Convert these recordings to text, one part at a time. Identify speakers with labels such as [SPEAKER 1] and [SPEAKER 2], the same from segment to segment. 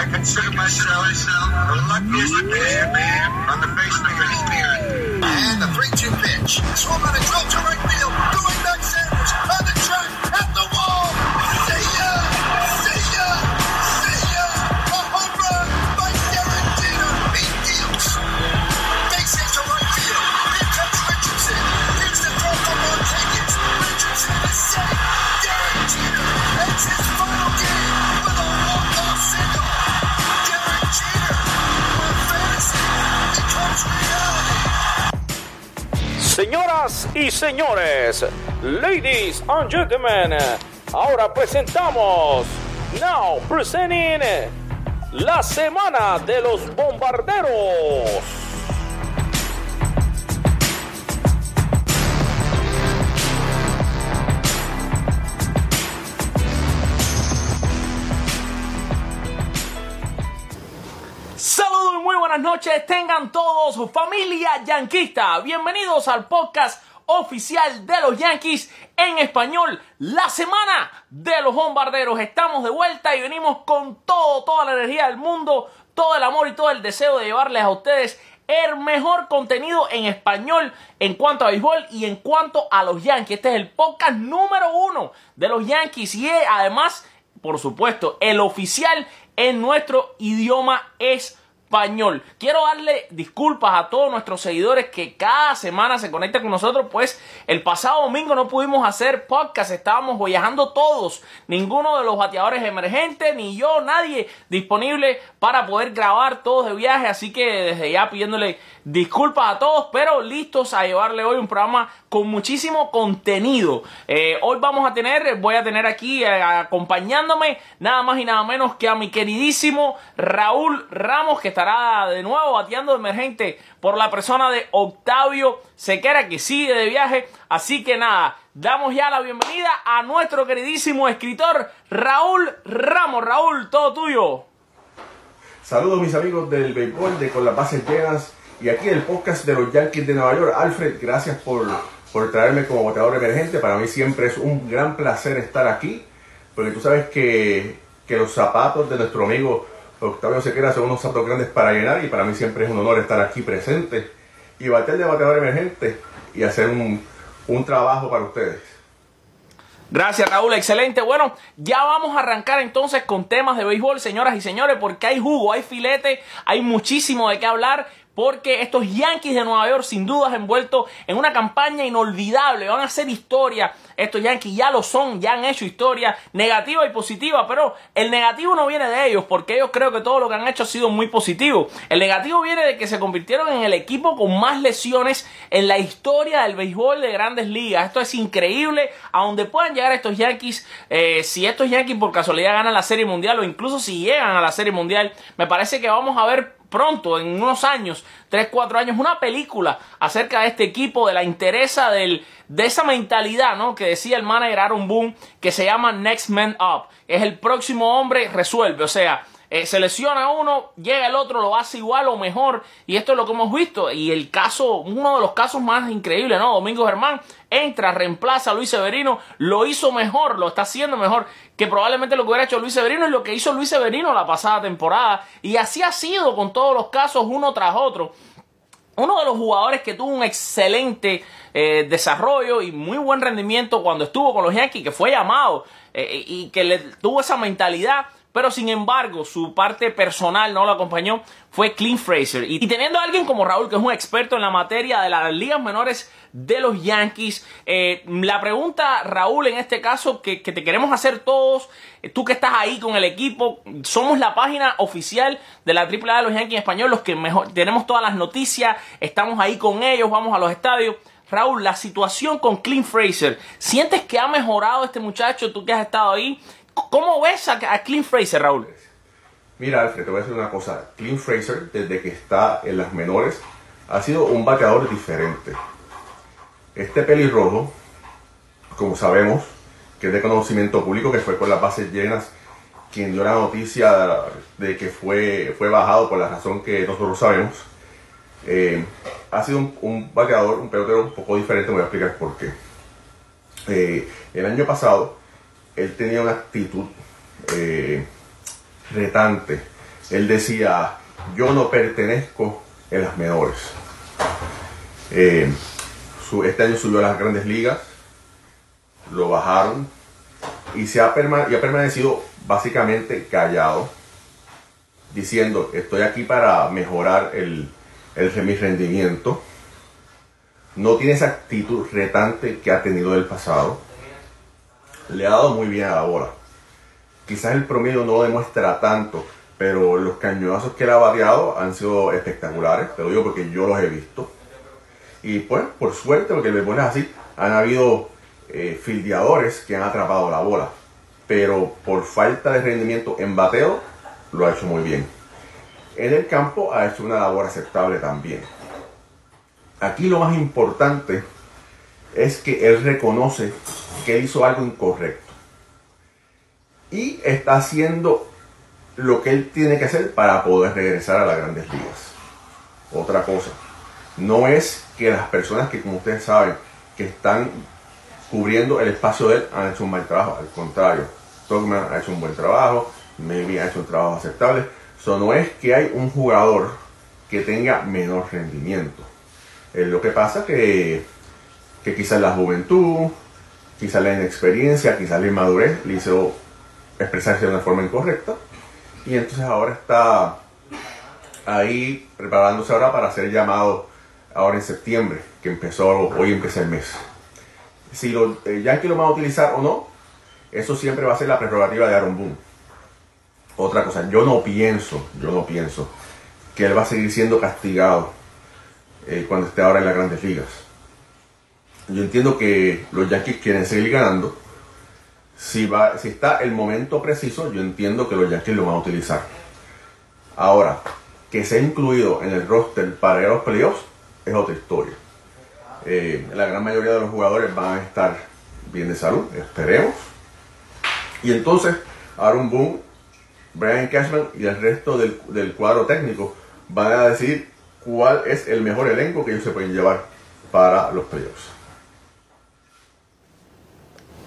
[SPEAKER 1] I consider myself the luckiest man on the face of the earth.
[SPEAKER 2] And the 3-2 pitch. Swung on a drill to right field. Going
[SPEAKER 3] y señores, ladies and gentlemen, ahora presentamos, now presenting, la semana de los bombarderos. Saludos y muy buenas noches, tengan todos familia yanquista, bienvenidos al podcast oficial de los Yankees en español, la semana de los bombarderos. Estamos de vuelta y venimos con todo, toda la energía del mundo, todo el amor y todo el deseo de llevarles a ustedes el mejor contenido en español en cuanto a béisbol y en cuanto a los Yankees. Este es el podcast número uno de los Yankees y es, además, por supuesto, el oficial en nuestro idioma español. Quiero darle disculpas a todos nuestros seguidores que cada semana se conectan con nosotros, pues el pasado domingo no pudimos hacer podcast, estábamos viajando todos, ninguno de los bateadores emergentes, ni yo, nadie disponible para poder grabar todos de viaje, así que desde ya pidiéndole disculpas a todos, pero listos a llevarle hoy un programa con muchísimo contenido. Eh, hoy vamos a tener, voy a tener aquí eh, acompañándome nada más y nada menos que a mi queridísimo Raúl Ramos, que estará de nuevo bateando de emergente por la persona de Octavio Sequera, que sigue de viaje. Así que nada, damos ya la bienvenida a nuestro queridísimo escritor Raúl Ramos. Raúl, todo tuyo.
[SPEAKER 4] Saludos mis amigos del béisbol de Con las Bases Llenas y aquí el podcast de los Yankees de Nueva York. Alfred, gracias por, por traerme como votador emergente. Para mí siempre es un gran placer estar aquí, porque tú sabes que, que los zapatos de nuestro amigo Octavio Sequera son unos zapatos grandes para llenar y para mí siempre es un honor estar aquí presente y bater de bateador emergente y hacer un, un trabajo para ustedes.
[SPEAKER 3] Gracias Raúl, excelente. Bueno, ya vamos a arrancar entonces con temas de béisbol, señoras y señores, porque hay jugo, hay filete, hay muchísimo de qué hablar. Porque estos Yankees de Nueva York sin dudas envueltos en una campaña inolvidable, van a hacer historia. Estos Yankees ya lo son, ya han hecho historia negativa y positiva, pero el negativo no viene de ellos, porque ellos creo que todo lo que han hecho ha sido muy positivo. El negativo viene de que se convirtieron en el equipo con más lesiones en la historia del béisbol de grandes ligas. Esto es increíble, a donde puedan llegar estos Yankees, eh, si estos Yankees por casualidad ganan la Serie Mundial o incluso si llegan a la Serie Mundial, me parece que vamos a ver pronto, en unos años, 3, 4 años, una película acerca de este equipo, de la interesa del, de esa mentalidad, ¿no? Que decía el manager Aaron Boone, que se llama Next Man Up. Es el próximo hombre, resuelve. O sea, eh, se lesiona uno, llega el otro, lo hace igual o mejor. Y esto es lo que hemos visto. Y el caso, uno de los casos más increíbles, ¿no? Domingo Germán entra, reemplaza a Luis Severino, lo hizo mejor, lo está haciendo mejor que probablemente lo que hubiera hecho Luis Severino y lo que hizo Luis Severino la pasada temporada. Y así ha sido con todos los casos uno tras otro. Uno de los jugadores que tuvo un excelente eh, desarrollo y muy buen rendimiento cuando estuvo con los Yankees, que fue llamado eh, y que le tuvo esa mentalidad pero sin embargo, su parte personal no lo acompañó, fue Clint Fraser. Y, teniendo a alguien como Raúl, que es un experto en la materia de las ligas menores de los Yankees, eh, la pregunta, Raúl, en este caso, que, te queremos hacer todos, eh, tú que estás ahí con el equipo, somos la página oficial de la AAA de los Yankees en español, los que mejor tenemos todas las noticias, estamos ahí con ellos, vamos a los estadios. Raúl, la situación con Clint Fraser, ¿sientes que ha mejorado este muchacho, tú que has estado ahí? ¿Cómo ves a, a Clint Fraser, Raúl?
[SPEAKER 4] Mira, Alfred, te voy a decir una cosa. Clint Fraser, desde que está en las menores, ha sido un bateador diferente. Este pelirrojo, como sabemos, que es de conocimiento público, que fue con las bases llenas quien dio la noticia de que fue, fue bajado por la razón que nosotros sabemos, eh, ha sido un, un, bateador, un pelotero un poco diferente, me voy a explicar por qué. Eh, el año pasado, él tenía una actitud eh, retante él decía, yo no pertenezco en las menores. Eh, este año subió a las grandes ligas, lo bajaron y, se ha, permanecido básicamente callado, diciendo, estoy aquí para mejorar el, el- mi rendimiento. No tiene esa actitud retante que ha tenido del pasado. Le ha dado muy bien a la bola. Quizás el promedio no lo demuestra tanto, pero los cañonazos que él ha bateado han sido espectaculares. Te lo digo porque yo los he visto. Y pues, por suerte, porque el béisbol es así, han habido eh, fildeadores que han atrapado la bola. Pero por falta de rendimiento en bateo, lo ha hecho muy bien. En el campo ha hecho una labor aceptable también. Aquí lo más importante es que él reconoce que hizo algo incorrecto. Y está haciendo lo que él tiene que hacer para poder regresar a las grandes ligas. Otra cosa, no es que las personas que, como ustedes saben, que están cubriendo el espacio de él han hecho un mal trabajo. Al contrario, Togman ha hecho un buen trabajo, Maybe ha hecho un trabajo aceptable. Eso no es que hay un jugador que tenga menor rendimiento. Es lo que pasa que, que quizás la juventud, quizás la inexperiencia, quizás la inmadurez le hizo expresarse de una forma incorrecta. Y entonces ahora está ahí preparándose ahora para ser llamado ahora en septiembre, que empezó, hoy empieza el mes. Si los eh, Yankees lo van a utilizar o no, eso siempre va a ser la prerrogativa de Aaron Boone. Otra cosa, yo no pienso, yo no pienso que él va a seguir siendo castigado eh, cuando esté ahora en las grandes ligas. Yo entiendo que los Yankees quieren seguir ganando. Si, va, si está el momento preciso, yo entiendo que los Yankees lo van a utilizar. Ahora, que sea incluido en el roster para los playoffs es otra historia. Eh, la gran mayoría de los jugadores van a estar bien de salud, esperemos. Y entonces, Aaron Boone, Brian Cashman y el resto del, del cuadro técnico van a decidir cuál es el mejor elenco que ellos se pueden llevar para los playoffs.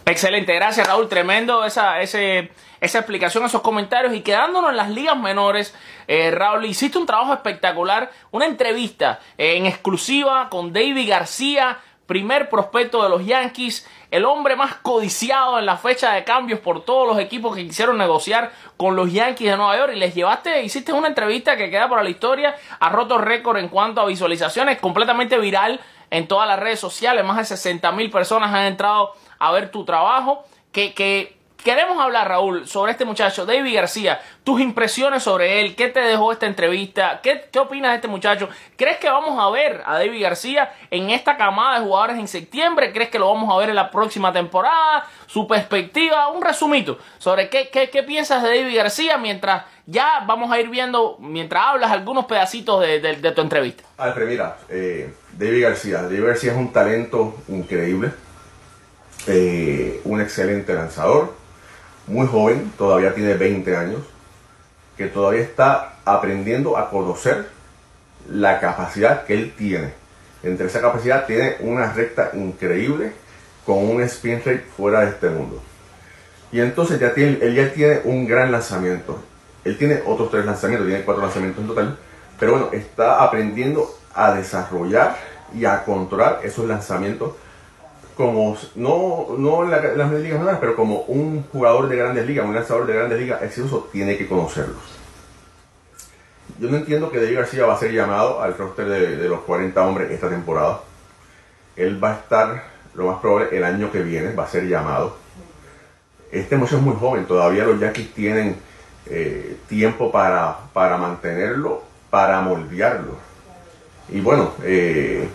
[SPEAKER 3] Excelente, gracias Raúl, tremendo esa, ese, esa explicación, esos comentarios. Y quedándonos en las ligas menores, eh, Raúl, hiciste un trabajo espectacular, una entrevista eh, en exclusiva con David García, primer prospecto de los Yankees, el hombre más codiciado en la fecha de cambios por todos los equipos que quisieron negociar con los Yankees de Nueva York. Y les llevaste, hiciste una entrevista que queda para la historia, ha roto récord en cuanto a visualizaciones, completamente viral en todas las redes sociales, más de 60 mil personas han entrado a ver tu trabajo, que, que queremos hablar, Raúl, sobre este muchacho, David García, tus impresiones sobre él, qué te dejó esta entrevista, qué, qué opinas de este muchacho, ¿crees que vamos a ver a David García en esta camada de jugadores en septiembre? ¿Crees que lo vamos a ver en la próxima temporada? Su perspectiva, un resumito sobre qué, qué, qué piensas de David García mientras ya vamos a ir viendo, mientras hablas algunos pedacitos de, de, tu entrevista.
[SPEAKER 4] Alfred, mira, eh, David García. David García es un talento increíble, eh, un excelente lanzador, muy joven, todavía tiene 20 años, que todavía está aprendiendo a conocer la capacidad que él tiene. Entre esa capacidad tiene una recta increíble con un spin rate fuera de este mundo. Y entonces ya tiene, él ya tiene un gran lanzamiento. Él tiene otros tres lanzamientos, tiene cuatro lanzamientos en total. Pero bueno, está aprendiendo a desarrollar y a controlar esos lanzamientos como, no, no en la- las ligas menores, pero como un jugador de grandes ligas, un lanzador de grandes ligas exitoso, tiene que conocerlos. Yo no entiendo que David García va a ser llamado al roster de, de los 40 hombres esta temporada. Él va a estar, lo más probable, el año que viene, va a ser llamado. Este muchacho es muy joven, todavía los Yankees tienen eh, tiempo para, para mantenerlo, para moldearlo. Y bueno, eh,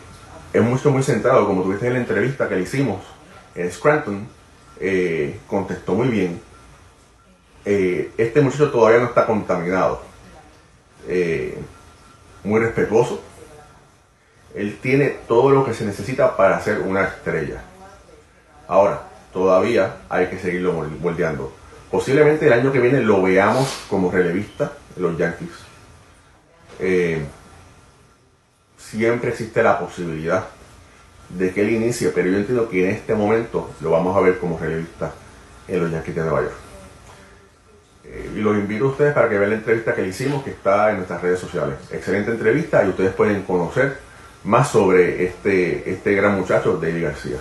[SPEAKER 4] es mucho muy centrado, como tuviste en la entrevista que le hicimos en Scranton, eh, contestó muy bien. Eh, este muchacho todavía no está contaminado. Eh, muy respetuoso. Él tiene todo lo que se necesita para ser una estrella. Ahora, todavía hay que seguirlo mol- moldeando. Posiblemente el año que viene lo veamos como relevista en los Yankees. Siempre existe la posibilidad de que él inicie, pero yo entiendo que en este momento lo vamos a ver como relevista en los Yankees de Nueva York. Eh, y los invito a ustedes para que vean la entrevista que le hicimos, que está en nuestras redes sociales. Excelente entrevista y ustedes pueden conocer más sobre este, este gran muchacho, David García.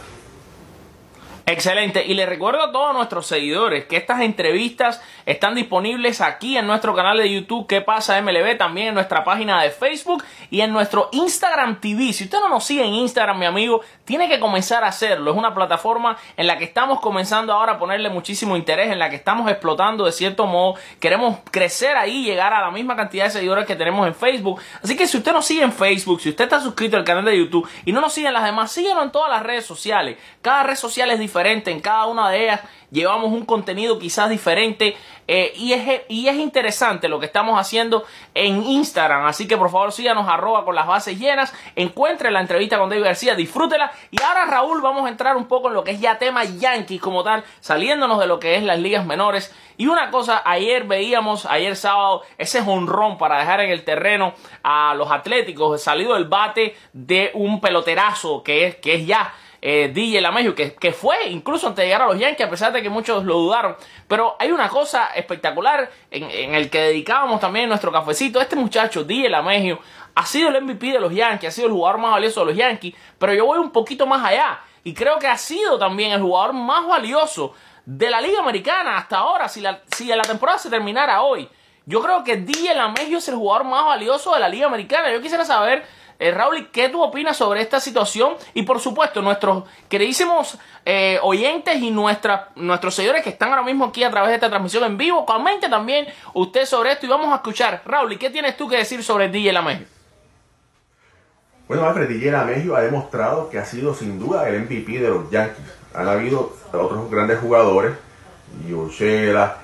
[SPEAKER 3] Excelente. Y les recuerdo a todos nuestros seguidores que estas entrevistas están disponibles aquí en nuestro canal de YouTube, ¿Qué pasa MLB? También en nuestra página de Facebook y en nuestro Instagram TV. Si usted no nos sigue en Instagram, mi amigo, tiene que comenzar a hacerlo. Es una plataforma en la que estamos comenzando ahora a ponerle muchísimo interés, en la que estamos explotando de cierto modo. Queremos crecer ahí, llegar a la misma cantidad de seguidores que tenemos en Facebook. Así que si usted nos sigue en Facebook, si usted está suscrito al canal de YouTube y no nos sigue en las demás, síguenos en todas las redes sociales. Cada red social es diferente en cada una de ellas llevamos un contenido quizás diferente eh, y, es, y es interesante lo que estamos haciendo en Instagram. Así que por favor síganos arroba con las bases llenas, encuentre la entrevista con David García, disfrútela. Y ahora Raúl vamos a entrar un poco en lo que es ya tema Yankees como tal, saliéndonos de lo que es las ligas menores. Y una cosa, ayer veíamos, ayer sábado, ese jonrón para dejar en el terreno a los atléticos, salido del bate de un peloterazo que es, que es ya eh, DJ Lamegio, que, que fue incluso antes de llegar a los Yankees, a pesar de que muchos lo dudaron. Pero hay una cosa espectacular en, el que dedicábamos también nuestro cafecito. Este muchacho, DJ Lamegio, ha sido el MVP de los Yankees, ha sido el jugador más valioso de los Yankees, pero yo voy un poquito más allá. Y creo que ha sido también el jugador más valioso de la Liga Americana hasta ahora, si la, si la temporada se terminara hoy. Yo creo que DJ Lamegio es el jugador más valioso de la Liga Americana. Yo quisiera saber eh, Raúl, ¿qué tú opinas sobre esta situación? Y por supuesto, nuestros queridísimos eh, oyentes y nuestra, nuestros seguidores que están ahora mismo aquí a través de esta transmisión en vivo, comente también usted sobre esto y vamos a escuchar. Raúl, ¿qué tienes tú que decir sobre DJ Lamegio?
[SPEAKER 4] Bueno, Alfred, DJ Lamegio ha demostrado que ha sido sin duda el MVP de los Yankees. Han habido otros grandes jugadores, Yoshela,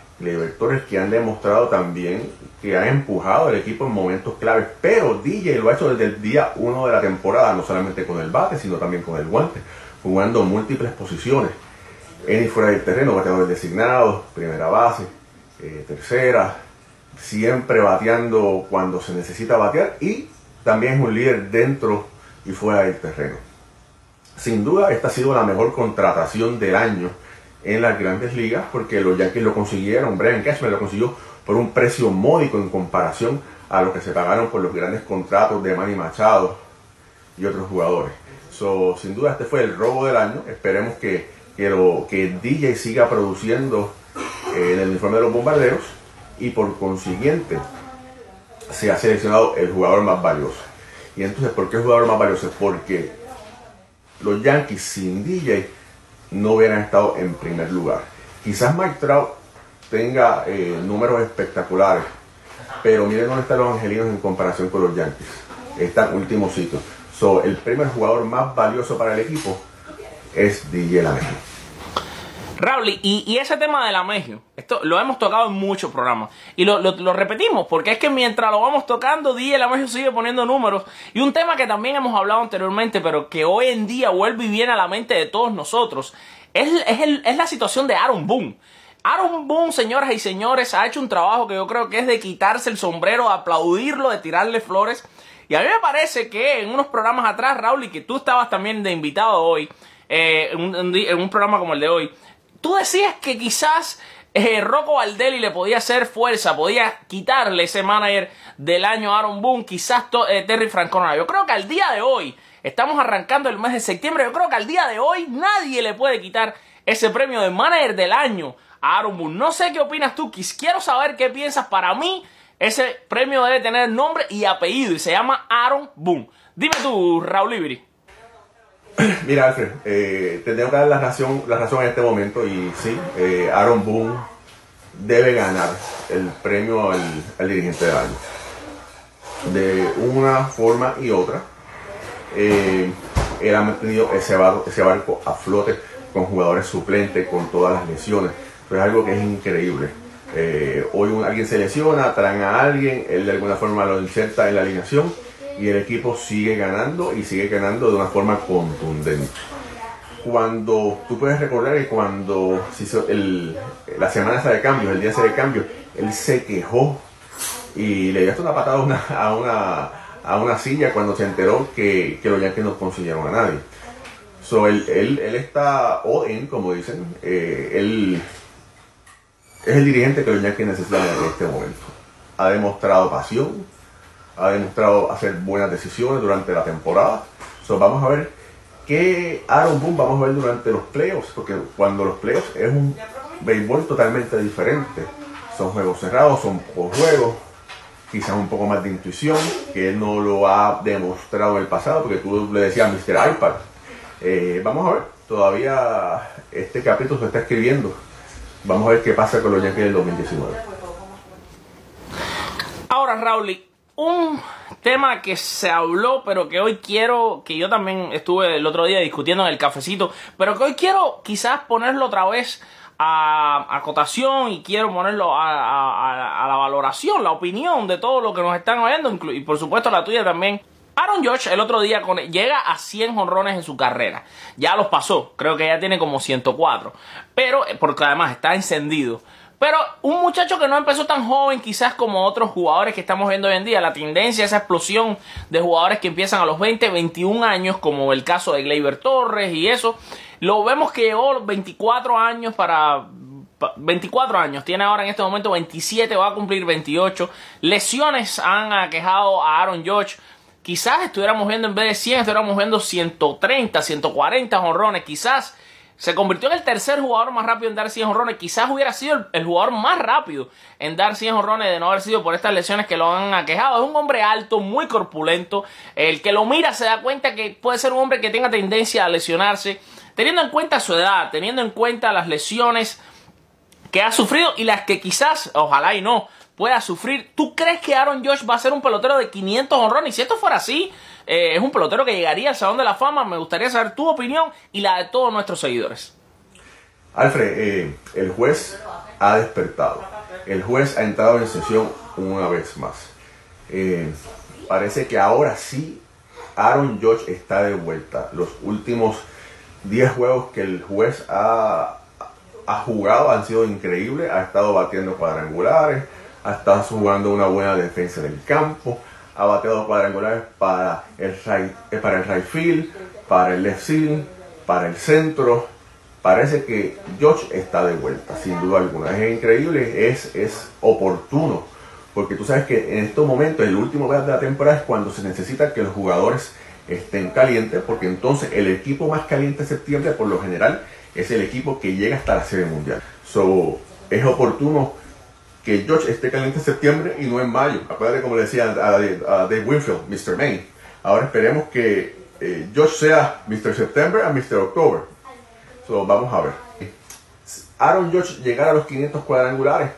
[SPEAKER 4] Torres, que han demostrado también que han empujado el equipo en momentos claves, pero DJ lo ha hecho desde el día 1 de la temporada, no solamente con el bate, sino también con el guante, jugando múltiples posiciones, en y fuera del terreno, bateadores designados, primera base, eh, tercera, siempre bateando cuando se necesita batear y también es un líder dentro y fuera del terreno. Sin duda, esta ha sido la mejor contratación del año en las grandes ligas porque los Yankees lo consiguieron, Brian Cashman lo consiguió por un precio módico en comparación a lo que se pagaron por los grandes contratos de Manny Machado y otros jugadores. So, sin duda este fue el robo del año. Esperemos que, que, lo, que DJ siga produciendo eh, en el uniforme de los bombarderos y por consiguiente se ha seleccionado el jugador más valioso. Y entonces, ¿por qué el jugador más valioso? Porque los Yankees sin DJ no hubieran estado en primer lugar. Quizás Mike Trout tenga eh, números espectaculares, pero miren dónde están los angelinos en comparación con los Yankees. Están últimos sitios. So, el primer jugador más valioso para el equipo es DJ.
[SPEAKER 3] Raúl, y, ese tema de la esto lo hemos tocado en muchos programas. Y lo, repetimos, porque es que mientras lo vamos tocando, DJ la sigue poniendo números. Y un tema que también hemos hablado anteriormente, pero que hoy en día vuelve y viene a la mente de todos nosotros, es, es la situación de Aaron Boone. Aaron Boone, señoras y señores, ha hecho un trabajo que yo creo que es de quitarse el sombrero, de aplaudirlo, de tirarle flores. Y a mí me parece que en unos programas atrás, Raúl, y que tú estabas también de invitado hoy, eh, en un programa como el de hoy, tú decías que quizás eh, Rocco Valdelli le podía hacer fuerza, podía quitarle ese manager del año a Aaron Boone, quizás eh, Terry Francona. Yo creo que al día de hoy, estamos arrancando el mes de septiembre, yo creo que al día de hoy nadie le puede quitar ese premio de manager del año a Aaron Boone. No sé qué opinas tú, quiero saber qué piensas. Para mí, ese premio debe tener nombre y apellido y se llama Aaron Boone. Dime tú, Raúl Ibri.
[SPEAKER 4] Mira, Alfred, eh, que dar la razón, la razón en este momento y sí, eh, Aaron Boone debe ganar el premio al, dirigente del año. De una forma y otra, eh, él ha mantenido ese barco, a flote con jugadores suplentes, con todas las lesiones. Eso es algo que es increíble. Eh, hoy alguien se lesiona, traen a alguien, él de alguna forma lo inserta en la alineación y el equipo sigue ganando y sigue ganando de una forma contundente. Cuando tú puedes recordar que cuando se hizo el, la semana de cambios, el día de cambio, él se quejó y le dio hasta una patada a una, a una, silla cuando se enteró que, que los Yankees no consiguieron a nadie. So, él, él, él está all in, como dicen. Eh, él es el dirigente que los Yankees necesitan en este momento. Ha demostrado pasión, ha demostrado hacer buenas decisiones durante la temporada. So, vamos a ver qué Aaron Boone vamos a ver durante los playoffs, porque cuando los playoffs es un béisbol totalmente diferente. Son juegos cerrados, son pocos juegos, quizás un poco más de intuición, que él no lo ha demostrado en el pasado, porque tú le decías Mr. iPad. Eh, vamos a ver, todavía este capítulo se está escribiendo. Vamos a ver qué pasa con los Yankees del 2019.
[SPEAKER 3] Ahora, Raúl, un tema que se habló, pero que hoy quiero, que yo también estuve el otro día discutiendo en el cafecito, pero que hoy quiero quizás ponerlo otra vez a, a cotación y quiero ponerlo a, a- la valoración, la opinión de todo lo que nos están oyendo, y por supuesto la tuya también. Aaron George el otro día llega a 100 jonrones en su carrera. Ya los pasó, creo que ya tiene como 104. Pero, eh, porque además está encendido. Pero un muchacho que no empezó tan joven quizás como otros jugadores que estamos viendo hoy en día, la tendencia, esa explosión de jugadores que empiezan a los 20, 21 años, como el caso de Gleyber Torres y eso, lo vemos que llegó a los 24 años para... pa- 24 años, tiene ahora en este momento 27, va a cumplir 28. Lesiones han aquejado a Aaron George. Quizás estuviéramos viendo en vez de 100, estuviéramos viendo 130, 140 jonrones. Quizás se convirtió en el tercer jugador más rápido en dar 100 jonrones. Quizás hubiera sido el, jugador más rápido en dar 100 jonrones de no haber sido por estas lesiones que lo han aquejado. Es un hombre alto, muy corpulento. El que lo mira se da cuenta que puede ser un hombre que tenga tendencia a lesionarse. Teniendo en cuenta su edad, teniendo en cuenta las lesiones que ha sufrido y las que quizás, ojalá y no, pueda sufrir. ¿Tú crees que Aaron Josh va a ser un pelotero de 500 honrones? Si esto fuera así, eh, es un pelotero que llegaría al Salón de la Fama. Me gustaría saber tu opinión y la de todos nuestros seguidores.
[SPEAKER 4] Alfred, eh, el juez ha despertado. El juez ha entrado en sesión una vez más. Eh, parece que ahora sí Aaron George está de vuelta. Los últimos 10 juegos que el juez ha, ha jugado han sido increíbles. Ha estado batiendo cuadrangulares, ha estado jugando una buena defensa del campo, ha bateado cuadrangulares para el right, eh, para el right field, para el left field, para el centro. Parece que George está de vuelta, sin duda alguna. Es increíble, es, es oportuno, porque tú sabes que en estos momentos, el último mes de la temporada es cuando se necesita que los jugadores estén calientes, porque entonces el equipo más caliente de septiembre, por lo general, es el equipo que llega hasta la serie mundial. Es oportuno que George esté caliente en septiembre y no en mayo. Acuérdate como le decía a, Dave Winfield, Mr. Maine. Ahora esperemos que eh, George sea Mr. September a Mr. October. So, vamos a ver. Aaron George llegar a los 500 cuadrangulares.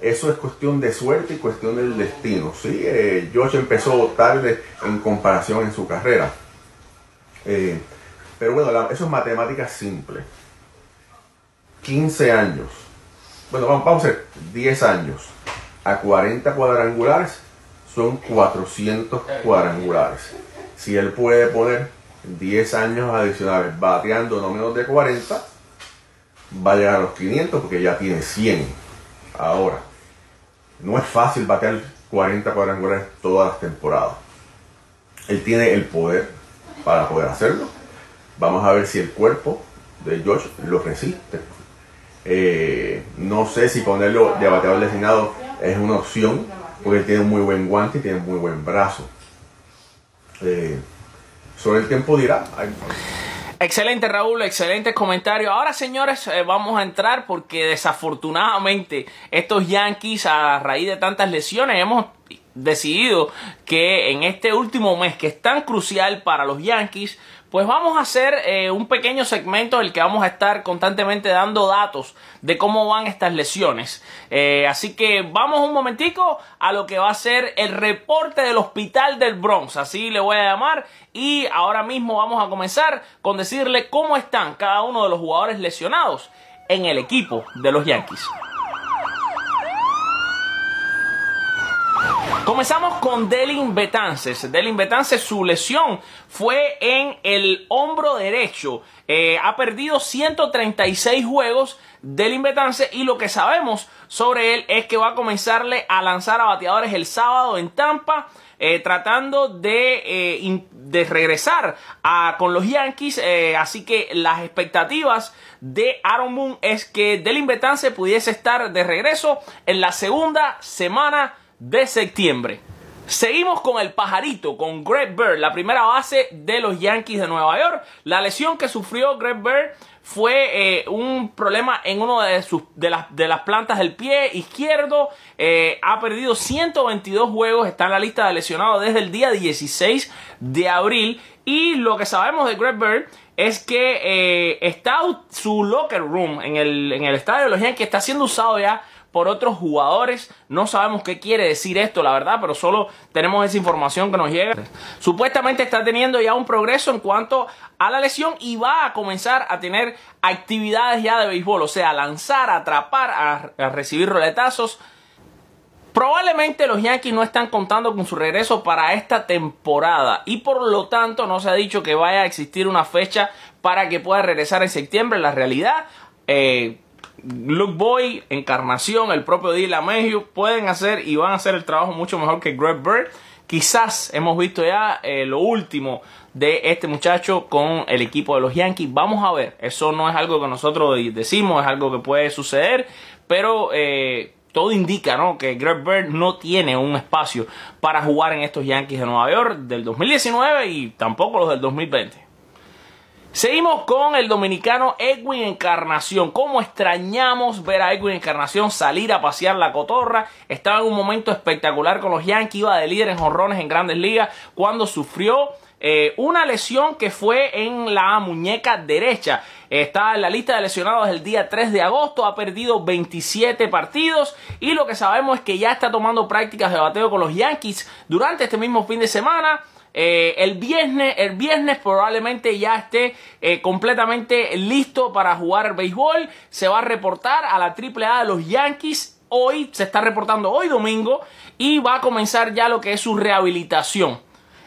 [SPEAKER 4] Eso es cuestión de suerte y cuestión del destino. ¿sí? Eh, George empezó tarde en comparación en su carrera. Eh, pero bueno, eso es matemática simple. 15 años. Bueno, vamos, vamos a ver, 10 años a 40 cuadrangulares son 400 cuadrangulares. Si él puede poner 10 años adicionales bateando no menos de 40, va a llegar a los 500 porque ya tiene 100. Ahora, no es fácil batear 40 cuadrangulares todas las temporadas. Él tiene el poder para poder hacerlo. Vamos a ver si el cuerpo de George lo resiste. Eh, no sé si ponerlo de bateador designado es una opción, porque tiene un muy buen guante y tiene un muy buen brazo. Eh, sobre el tiempo dirá.
[SPEAKER 3] Excelente Raúl, excelentes comentarios. Ahora señores, eh, vamos a entrar porque desafortunadamente estos Yankees a raíz de tantas lesiones hemos decidido que en este último mes que es tan crucial para los Yankees, pues vamos a hacer eh, un pequeño segmento en el que vamos a estar constantemente dando datos de cómo van estas lesiones. Eh, así que vamos un momentico a lo que va a ser el reporte del hospital del Bronx, así le voy a llamar. Y ahora mismo vamos a comenzar con decirle cómo están cada uno de los jugadores lesionados en el equipo de los Yankees. Comenzamos con Delin Betances. Delin Betances, su lesión fue en el hombro derecho. Eh, ha perdido 136 juegos Delin Betances y lo que sabemos sobre él es que va a comenzarle a lanzar a bateadores el sábado en Tampa. Eh, tratando de, eh, de regresar a, con los Yankees. así que las expectativas de Aaron Moon es que Delin Betance pudiese estar de regreso en la segunda semana de septiembre. Seguimos con el pajarito, con Greg Bird, la primera base de los Yankees de Nueva York. La lesión que sufrió Greg Bird fue eh, un problema en una de, sus, de, las, de las plantas del pie izquierdo. Eh, ha perdido 122 juegos, está en la lista de lesionados desde el día 16 de abril. Y lo que sabemos de Greg Bird es que eh, está su locker room en el, en el estadio de los Yankees está siendo usado ya por otros jugadores. No sabemos qué quiere decir esto, la verdad, pero solo tenemos esa información que nos llega. Supuestamente está teniendo ya un progreso en cuanto a la lesión y va a comenzar a tener actividades ya de béisbol, o sea, lanzar, atrapar, a, recibir roletazos. Probablemente los Yankees no están contando con su regreso para esta temporada y por lo tanto no se ha dicho que vaya a existir una fecha para que pueda regresar en septiembre. La realidad, eh, Luke Boy, Encarnación, el propio Dylan Mayhew pueden hacer y van a hacer el trabajo mucho mejor que Greg Bird. Quizás hemos visto ya eh, lo último de este muchacho con el equipo de los Yankees. Vamos a ver, eso no es algo que nosotros decimos, es algo que puede suceder, pero eh, todo indica ¿no? que Greg Bird no tiene un espacio para jugar en estos Yankees de Nueva York del 2019 y tampoco los del 2020. Seguimos con el dominicano Edwin Encarnación. ¿Cómo extrañamos ver a Edwin Encarnación salir a pasear la cotorra? Estaba en un momento espectacular con los Yankees, iba de líder en jonrones en grandes ligas cuando sufrió eh, una lesión que fue en la muñeca derecha. Está en la lista de lesionados el día 3 de agosto, ha perdido 27 partidos y lo que sabemos es que ya está tomando prácticas de bateo con los Yankees durante este mismo fin de semana. Eh, el, viernes, el viernes probablemente ya esté eh, completamente listo para jugar el béisbol. Se va a reportar a la AAA de los Yankees. Hoy se está reportando hoy domingo y va a comenzar ya lo que es su rehabilitación.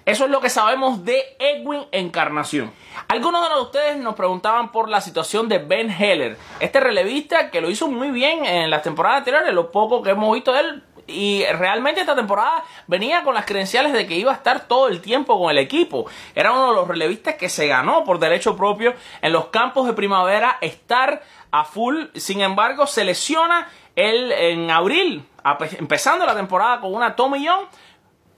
[SPEAKER 3] Eso es lo que sabemos de Edwin Encarnación. Algunos de ustedes nos preguntaban por la situación de Ben Heller, este relevista que lo hizo muy bien en las temporadas anteriores, lo poco que hemos visto de él y realmente esta temporada venía con las credenciales de que iba a estar todo el tiempo con el equipo. Era uno de los relevistas que se ganó por derecho propio en los campos de primavera estar a full. Sin embargo, se lesiona él en abril, empezando la temporada con una Tommy Young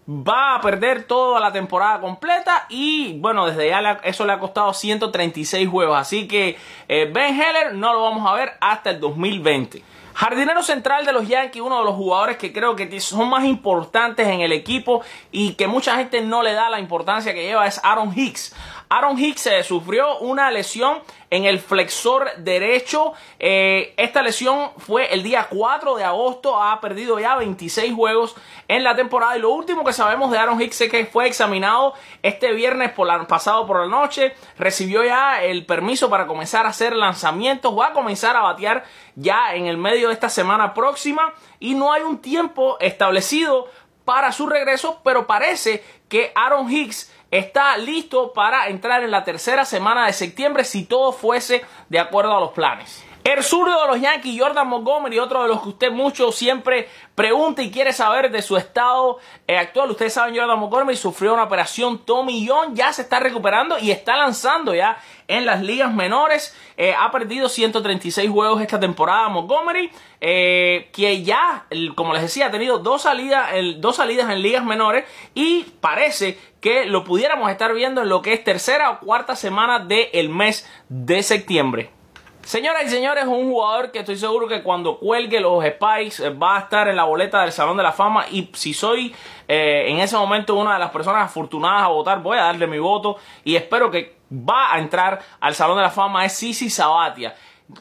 [SPEAKER 3] va a perder toda la temporada completa y bueno, desde ya eso le ha costado 136 juegos, así que eh, Ben Heller no lo vamos a ver hasta el 2020. Jardinero central de los Yankees, uno de los jugadores que creo que son más importantes en el equipo y que mucha gente no le da la importancia que lleva es Aaron Hicks. Aaron Hicks eh, sufrió una lesión en el flexor derecho. Eh, esta lesión fue el día 4 de agosto. Ha perdido ya 26 juegos en la temporada. Y lo último que sabemos de Aaron Hicks es que fue examinado este viernes por la, pasado por la noche. Recibió ya el permiso para comenzar a hacer lanzamientos. Va a comenzar a batear ya en el medio de esta semana próxima. Y no hay un tiempo establecido para su regreso. Pero parece que Aaron Hicks está listo para entrar en la tercera semana de septiembre si todo fuese de acuerdo a los planes. El zurdo de los Yankees, Jordan Montgomery, otro de los que usted mucho siempre pregunta y quiere saber de su estado eh, actual. Ustedes saben, Jordan Montgomery sufrió una operación Tommy John, ya se está recuperando y está lanzando ya en las ligas menores. Eh, ha perdido 136 juegos esta temporada Montgomery, eh, que ya, como les decía, ha tenido dos salidas, dos salidas en ligas menores y parece que lo pudiéramos estar viendo en lo que es tercera o cuarta semana del mes de septiembre. Señoras y señores, un jugador que estoy seguro que cuando cuelgue los Spikes eh, va a estar en la boleta del Salón de la Fama y si soy eh, en ese momento una de las personas afortunadas a votar, voy a darle mi voto y espero que va a entrar al Salón de la Fama es Sisi Sabatia.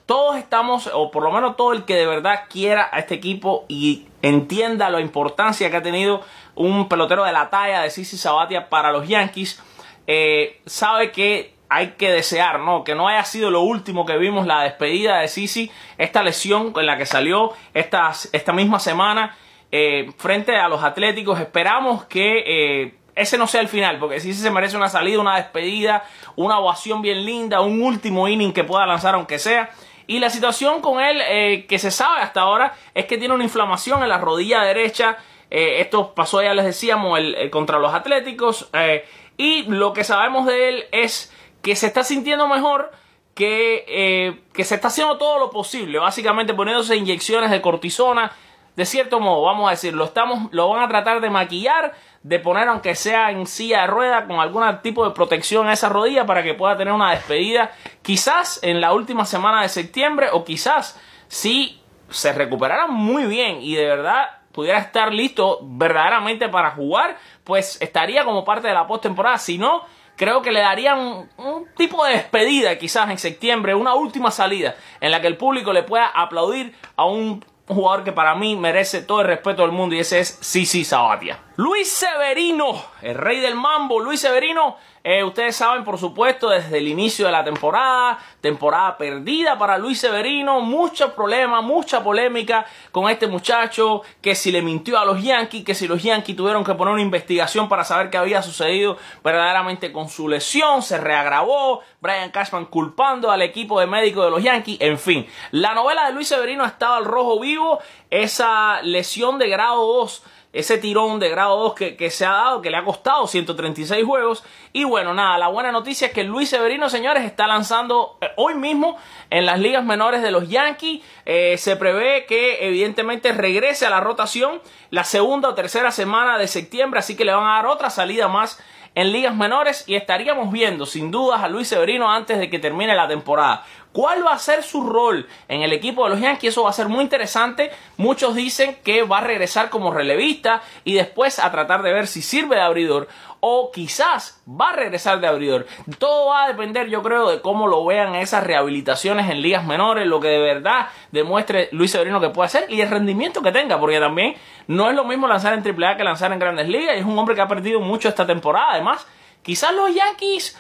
[SPEAKER 3] Todos estamos, o por lo menos todo el que de verdad quiera a este equipo y entienda la importancia que ha tenido un pelotero de la talla de Sisi Sabatia para los Yankees, eh, sabe que hay que desear, ¿no? Que no haya sido lo último que vimos la despedida de Sisi, esta lesión en la que salió esta, esta misma semana eh, frente a los Atléticos. Esperamos que eh, ese no sea el final, porque sí se merece una salida, una despedida, una ovación bien linda, un último inning que pueda lanzar aunque sea. Y la situación con él, eh, que se sabe hasta ahora, es que tiene una inflamación en la rodilla derecha. Eh, esto pasó, ya les decíamos, el, contra los Atléticos. Eh, y lo que sabemos de él es que se está sintiendo mejor, que, que se está haciendo todo lo posible, básicamente poniéndose inyecciones de cortisona. De cierto modo, vamos a decir, lo, estamos, lo van a tratar de maquillar, de poner aunque sea en silla de rueda con algún tipo de protección a esa rodilla para que pueda tener una despedida quizás en la última semana de septiembre o quizás si se recuperara muy bien y de verdad pudiera estar listo verdaderamente para jugar, pues estaría como parte de la postemporada. Si no, creo que le darían un, un, tipo de despedida quizás en septiembre, una última salida en la que el público le pueda aplaudir a un jugador que para mí merece todo el respeto del mundo y ese es Sisi Sabatia. Luis Severino, el rey del mambo, Luis Severino eh, ustedes saben, por supuesto, desde el inicio de la temporada, temporada perdida para Luis Severino, muchos problemas, mucha polémica con este muchacho, que si le mintió a los Yankees, que si los Yankees tuvieron que poner una investigación para saber qué había sucedido verdaderamente con su lesión, se reagravó, Brian Cashman culpando al equipo de médicos de los Yankees, en fin, la novela de Luis Severino ha estado al rojo vivo, esa lesión de grado 2 ese tirón de grado 2 que, se ha dado, que le ha costado 136 juegos. Y bueno, nada, la buena noticia es que Luis Severino, señores, está lanzando eh, hoy mismo en las ligas menores de los Yankees. Eh, se prevé que evidentemente regrese a la rotación la segunda o tercera semana de septiembre, así que le van a dar otra salida más en ligas menores y estaríamos viendo sin dudas a Luis Severino antes de que termine la temporada. ¿Cuál va a ser su rol en el equipo de los Yankees? Eso va a ser muy interesante. Muchos dicen que va a regresar como relevista y después a tratar de ver si sirve de abridor o quizás va a regresar de abridor. Todo va a depender, yo creo, de cómo lo vean esas rehabilitaciones en ligas menores, lo que de verdad demuestre Luis Severino que puede hacer y el rendimiento que tenga, porque también no es lo mismo lanzar en AAA que lanzar en Grandes Ligas. Es un hombre que ha perdido mucho esta temporada. Además, quizás los Yankees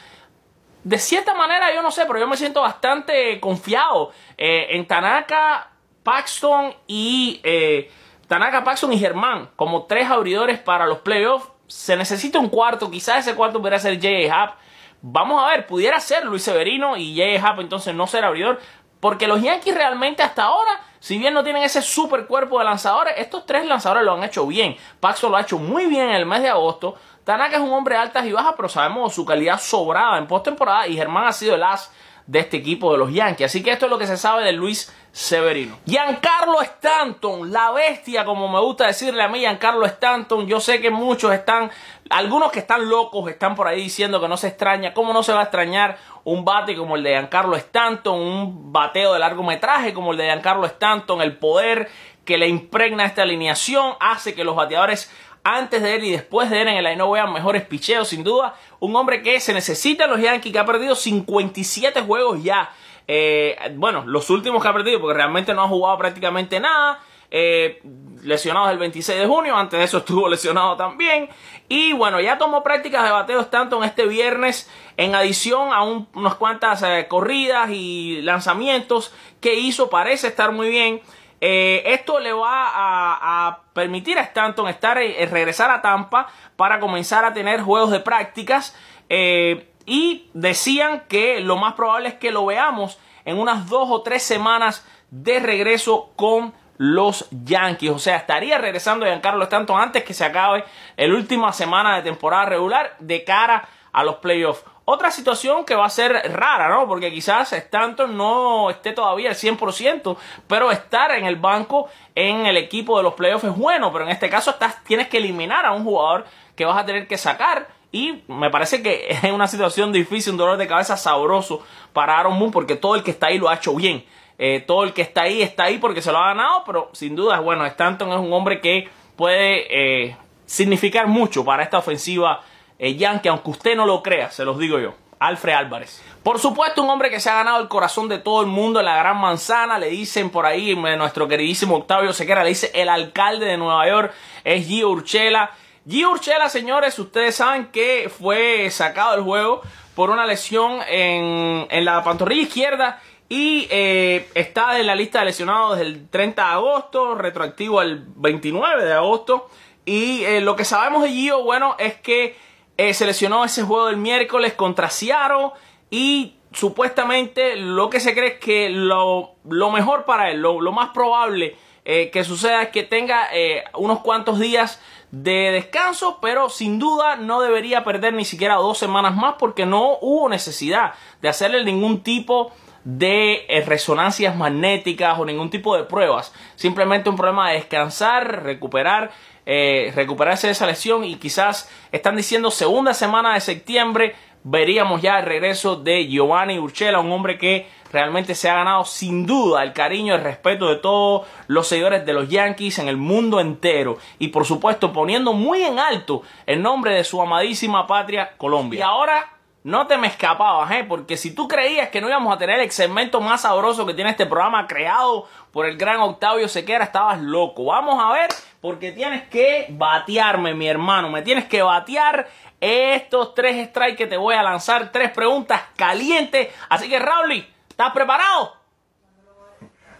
[SPEAKER 3] de cierta manera, yo no sé, pero yo me siento bastante confiado eh, en Tanaka, Paxton y eh, Tanaka, Paxton y Germán como tres abridores para los playoffs. Se necesita un cuarto, quizás ese cuarto pudiera ser J.A. Happ. Vamos a ver, pudiera ser Luis Severino y J.A. Happ entonces no ser abridor. Porque los Yankees realmente hasta ahora, si bien no tienen ese super cuerpo de lanzadores, estos tres lanzadores lo han hecho bien. Paxton lo ha hecho muy bien en el mes de agosto. Tanaka es un hombre de altas y bajas, pero sabemos su calidad sobrada en postemporada y Germán ha sido el as de este equipo de los Yankees. Así que esto es lo que se sabe de Luis Severino. Giancarlo Stanton, la bestia, como me gusta decirle a mí, Giancarlo Stanton. Yo sé que muchos están, algunos que están locos, están por ahí diciendo que no se extraña. ¿Cómo no se va a extrañar un bate como el de Giancarlo Stanton? Un bateo de largometraje como el de Giancarlo Stanton. El poder que le impregna esta alineación hace que los bateadores antes de él y después de él en el aino vean mejores picheos, sin duda. Un hombre que se necesita en los Yankees, que ha perdido 57 juegos ya. Eh, bueno, los últimos que ha perdido, porque realmente no ha jugado prácticamente nada. Eh, lesionado el 26 de junio, antes de eso estuvo lesionado también. Y bueno, ya tomó prácticas de bateos tanto en este viernes, en adición a unas cuantas eh, corridas y lanzamientos que hizo, parece estar muy bien. Eh, esto le va a, permitir a Stanton estar, eh, regresar a Tampa para comenzar a tener juegos de prácticas. Eh, y decían que lo más probable es que lo veamos en unas dos o tres semanas de regreso con los Yankees. O sea, estaría regresando Giancarlo Stanton antes que se acabe la última semana de temporada regular de cara a los playoffs. Otra situación que va a ser rara, ¿no? Porque quizás Stanton no esté todavía al 100%, pero estar en el banco en el equipo de los playoffs es bueno, pero en este caso estás, tienes que eliminar a un jugador que vas a tener que sacar y me parece que es una situación difícil, un dolor de cabeza sabroso para Aaron Moon porque todo el que está ahí lo ha hecho bien. Eh, todo el que está ahí está ahí porque se lo ha ganado, pero sin duda, bueno, Stanton es un hombre que puede eh, significar mucho para esta ofensiva eh, Yankee, aunque usted no lo crea, se los digo yo. Alfred Álvarez. Por supuesto, un hombre que se ha ganado el corazón de todo el mundo en la Gran Manzana. Le dicen por ahí, nuestro queridísimo Octavio Sequera, le dice el alcalde de Nueva York, es Gio Urchela. Gio Urchela, señores, ustedes saben que fue sacado del juego por una lesión en, en la pantorrilla izquierda y eh, está en la lista de lesionados desde el 30 de agosto, retroactivo al 29 de agosto. Y eh, lo que sabemos de Gio, bueno, es que eh, ese juego del miércoles contra Seattle y supuestamente lo que se cree es que lo, lo mejor para él, lo, lo más probable eh, que suceda es que tenga eh, unos cuantos días de descanso, pero sin duda no debería perder ni siquiera dos semanas más porque no hubo necesidad de hacerle ningún tipo de eh, resonancias magnéticas o ningún tipo de pruebas. Simplemente un problema de descansar, recuperar, eh, recuperarse de esa lesión y quizás están diciendo segunda semana de septiembre veríamos ya el regreso de Giovanni Urchela, un hombre que realmente se ha ganado sin duda el cariño el respeto de todos los seguidores de los Yankees en el mundo entero y por supuesto poniendo muy en alto el nombre de su amadísima patria Colombia. Y ahora no te me escapabas, ¿eh? porque si tú creías que no íbamos a tener el segmento más sabroso que tiene este programa creado por el gran Octavio Sequera, estabas loco. Vamos a ver, porque tienes que batearme, mi hermano, me tienes que batear estos tres strikes que te voy a lanzar, tres preguntas calientes. Así que, Raúl, ¿estás preparado?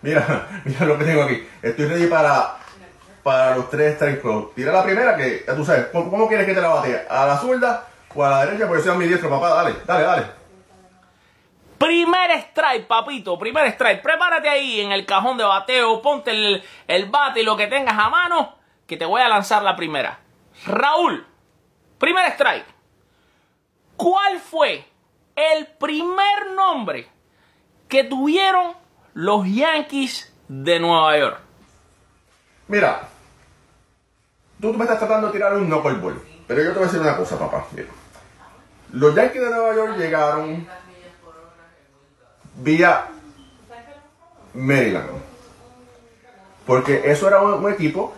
[SPEAKER 4] Mira, mira lo que tengo aquí. Estoy ready para, para los tres strike throws. Tira la primera que tú sabes. ¿Cómo, cómo quieres que te la bate? ¿A la zurda o a la derecha? Porque soy a mi diestro, papá. Dale, dale, dale.
[SPEAKER 3] Primer strike, papito, primer strike. Prepárate ahí en el cajón de bateo, ponte el, el bate y lo que tengas a mano, que te voy a lanzar la primera. Raúl, primer strike. ¿Cuál fue el primer nombre que tuvieron los Yankees de Nueva York?
[SPEAKER 4] Mira, tú me estás tratando de tirar un knuckleball. Pero yo te voy a decir una cosa, papá. Mira. Los Yankees de Nueva York llegaron vía Maryland. Porque eso era un, equipo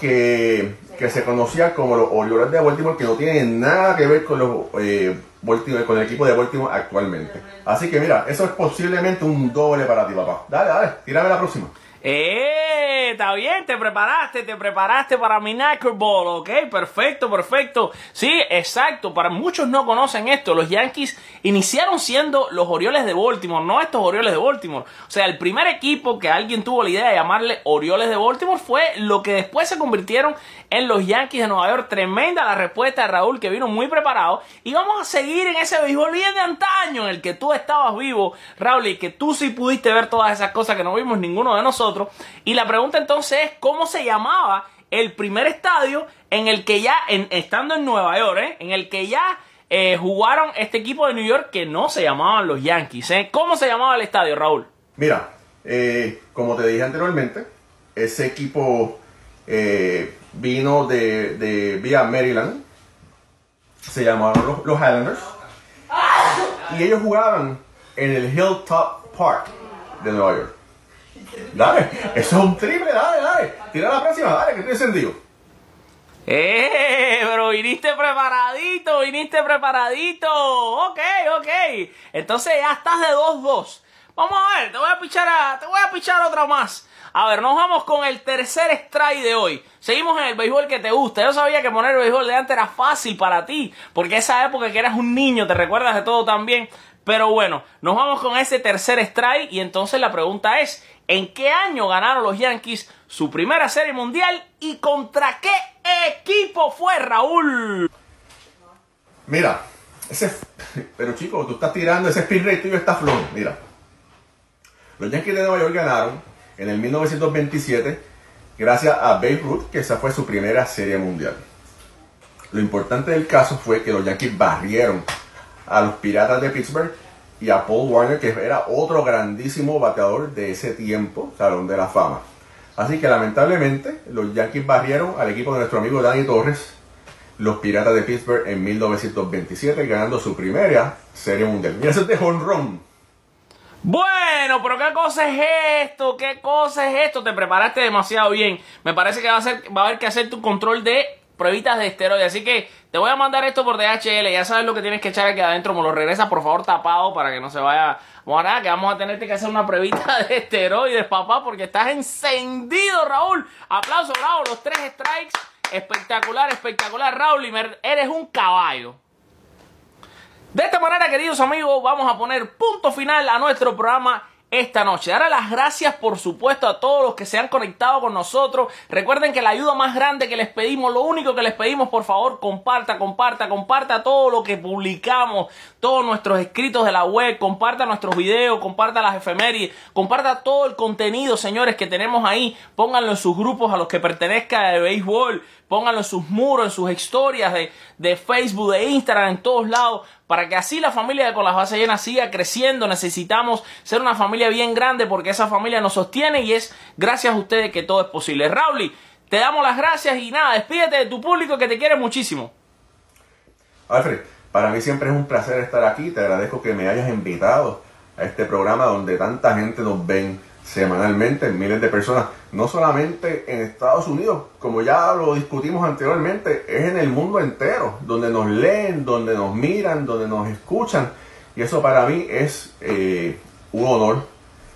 [SPEAKER 4] que, que se conocía como los Orioles de Baltimore, que no tienen nada que ver con los eh, Baltimore- con el equipo de Baltimore actualmente. Así que mira, eso es posiblemente un doble para ti, papá. Dale, dale, tírame la próxima.
[SPEAKER 3] ¡Eh! Está bien, te preparaste, te preparaste para mi knuckleball, ¿ok? Perfecto, perfecto. Sí, exacto. Para muchos no conocen esto. Los Yankees iniciaron siendo los Orioles de Baltimore, no estos Orioles de Baltimore. O sea, el primer equipo que alguien tuvo la idea de llamarle Orioles de Baltimore fue lo que después se convirtieron en los Yankees de Nueva York. Tremenda la respuesta de Raúl, que vino muy preparado. Y vamos a seguir en ese béisbol bien de antaño, en el que tú estabas vivo, Raúl, y que tú sí pudiste ver todas esas cosas que no vimos ninguno de nosotros. Y la pregunta entonces es, ¿cómo se llamaba el primer estadio en el que ya, estando en Nueva York, eh, en el que ya eh, jugaron este equipo de New York que no se llamaban los Yankees? eh? ¿Cómo se llamaba el estadio, Raúl?
[SPEAKER 4] Mira, eh, como te dije anteriormente, ese equipo vino de, de vía Maryland. Se llamaron los Highlanders. Y ellos jugaban en el Hilltop Park de Nueva York. Dale, eso es un triple, dale, dale. Tira la próxima, dale, que estoy encendido.
[SPEAKER 3] ¡Eh! Pero viniste preparadito, viniste preparadito. Ok, ok. Entonces ya estás de 2-2. Vamos a ver, te voy a pichar a, te voy a pichar otra más. A ver, nos vamos con el tercer strike de hoy. Seguimos en el béisbol que te gusta. Yo sabía que poner el béisbol de antes era fácil para ti, porque esa época que eras un niño te recuerdas de todo también. Pero bueno, nos vamos con ese tercer strike y entonces la pregunta es, ¿en qué año ganaron los Yankees su primera serie mundial y contra qué equipo fue Raúl?
[SPEAKER 4] Mira, ese. Pero chico, tú estás tirando ese spin rate tuyo está flojo. Mira. Los Yankees de Nueva York ganaron en el 1927 gracias a Babe Ruth, que esa fue su primera serie mundial. Lo importante del caso fue que los Yankees barrieron a los Piratas de Pittsburgh y a Paul Warner, que era otro grandísimo bateador de ese tiempo, Salón de la Fama. Así que lamentablemente los Yankees barrieron al equipo de nuestro amigo Danny Torres, los Piratas de Pittsburgh en 1927, ganando su primera serie mundial. Mira, ese es de honrón.
[SPEAKER 3] Bueno, pero ¿qué cosa es esto? ¿Qué cosa es esto? Te preparaste demasiado bien. Me parece que va a, ser, va a haber que hacer tu control de pruebitas de esteroides. Así que te voy a mandar esto por DHL. Ya sabes lo que tienes que echar aquí adentro. Me lo regresas, por favor, tapado para que no se vaya. Bueno, nada, que vamos a tenerte que hacer una pruebita de esteroides, papá, porque estás encendido, Raúl. Aplauso, bravo. Los tres strikes. Espectacular, espectacular, Raúl. Y eres un caballo. De esta manera, queridos amigos, vamos a poner punto final a nuestro programa esta noche. Darle las gracias, por supuesto, a todos los que se han conectado con nosotros. Recuerden que la ayuda más grande que les pedimos, lo único que les pedimos, por favor, comparta, comparta, comparta todo lo que publicamos, todos nuestros escritos de la web, comparta nuestros videos, comparta las efemérides, comparta todo el contenido, señores, que tenemos ahí. Pónganlo en sus grupos a los que pertenezca de béisbol pónganlo en sus muros, en sus historias de, de, Facebook, de Instagram, en todos lados, para que así la familia de Con las Bases Llenas siga creciendo. Necesitamos ser una familia bien grande porque esa familia nos sostiene y es gracias a ustedes que todo es posible. Rauli, te damos las gracias y nada, despídete de tu público que te quiere muchísimo.
[SPEAKER 4] Alfred, para mí siempre es un placer estar aquí. Te agradezco que me hayas invitado a este programa donde tanta gente nos ven semanalmente, miles de personas, no solamente en Estados Unidos, como ya lo discutimos anteriormente, es en el mundo entero, donde nos leen, donde nos miran, donde nos escuchan. Y eso para mí es eh, un honor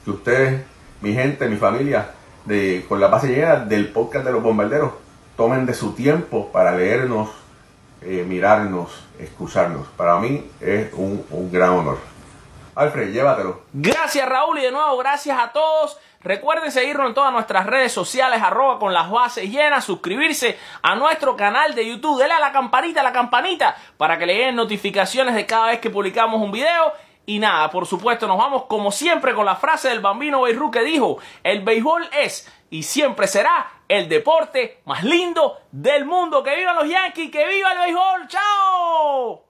[SPEAKER 4] que ustedes, mi gente, mi familia, de, con la base llena del podcast de los bombarderos, tomen de su tiempo para leernos, eh, mirarnos, escucharnos. Para mí es un, un gran honor. Alfred, llévatelo.
[SPEAKER 3] Gracias Raúl y de nuevo gracias a todos. Recuerden seguirnos en todas nuestras redes sociales, arroba con las bases llenas, suscribirse a nuestro canal de YouTube, denle a la campanita, a la campanita, para que le lleguen notificaciones de cada vez que publicamos un video. Y nada, por supuesto, nos vamos como siempre con la frase del bambino Beirut que dijo, el béisbol es y siempre será el deporte más lindo del mundo. ¡Que vivan los Yankees! ¡Que viva el béisbol! ¡Chao!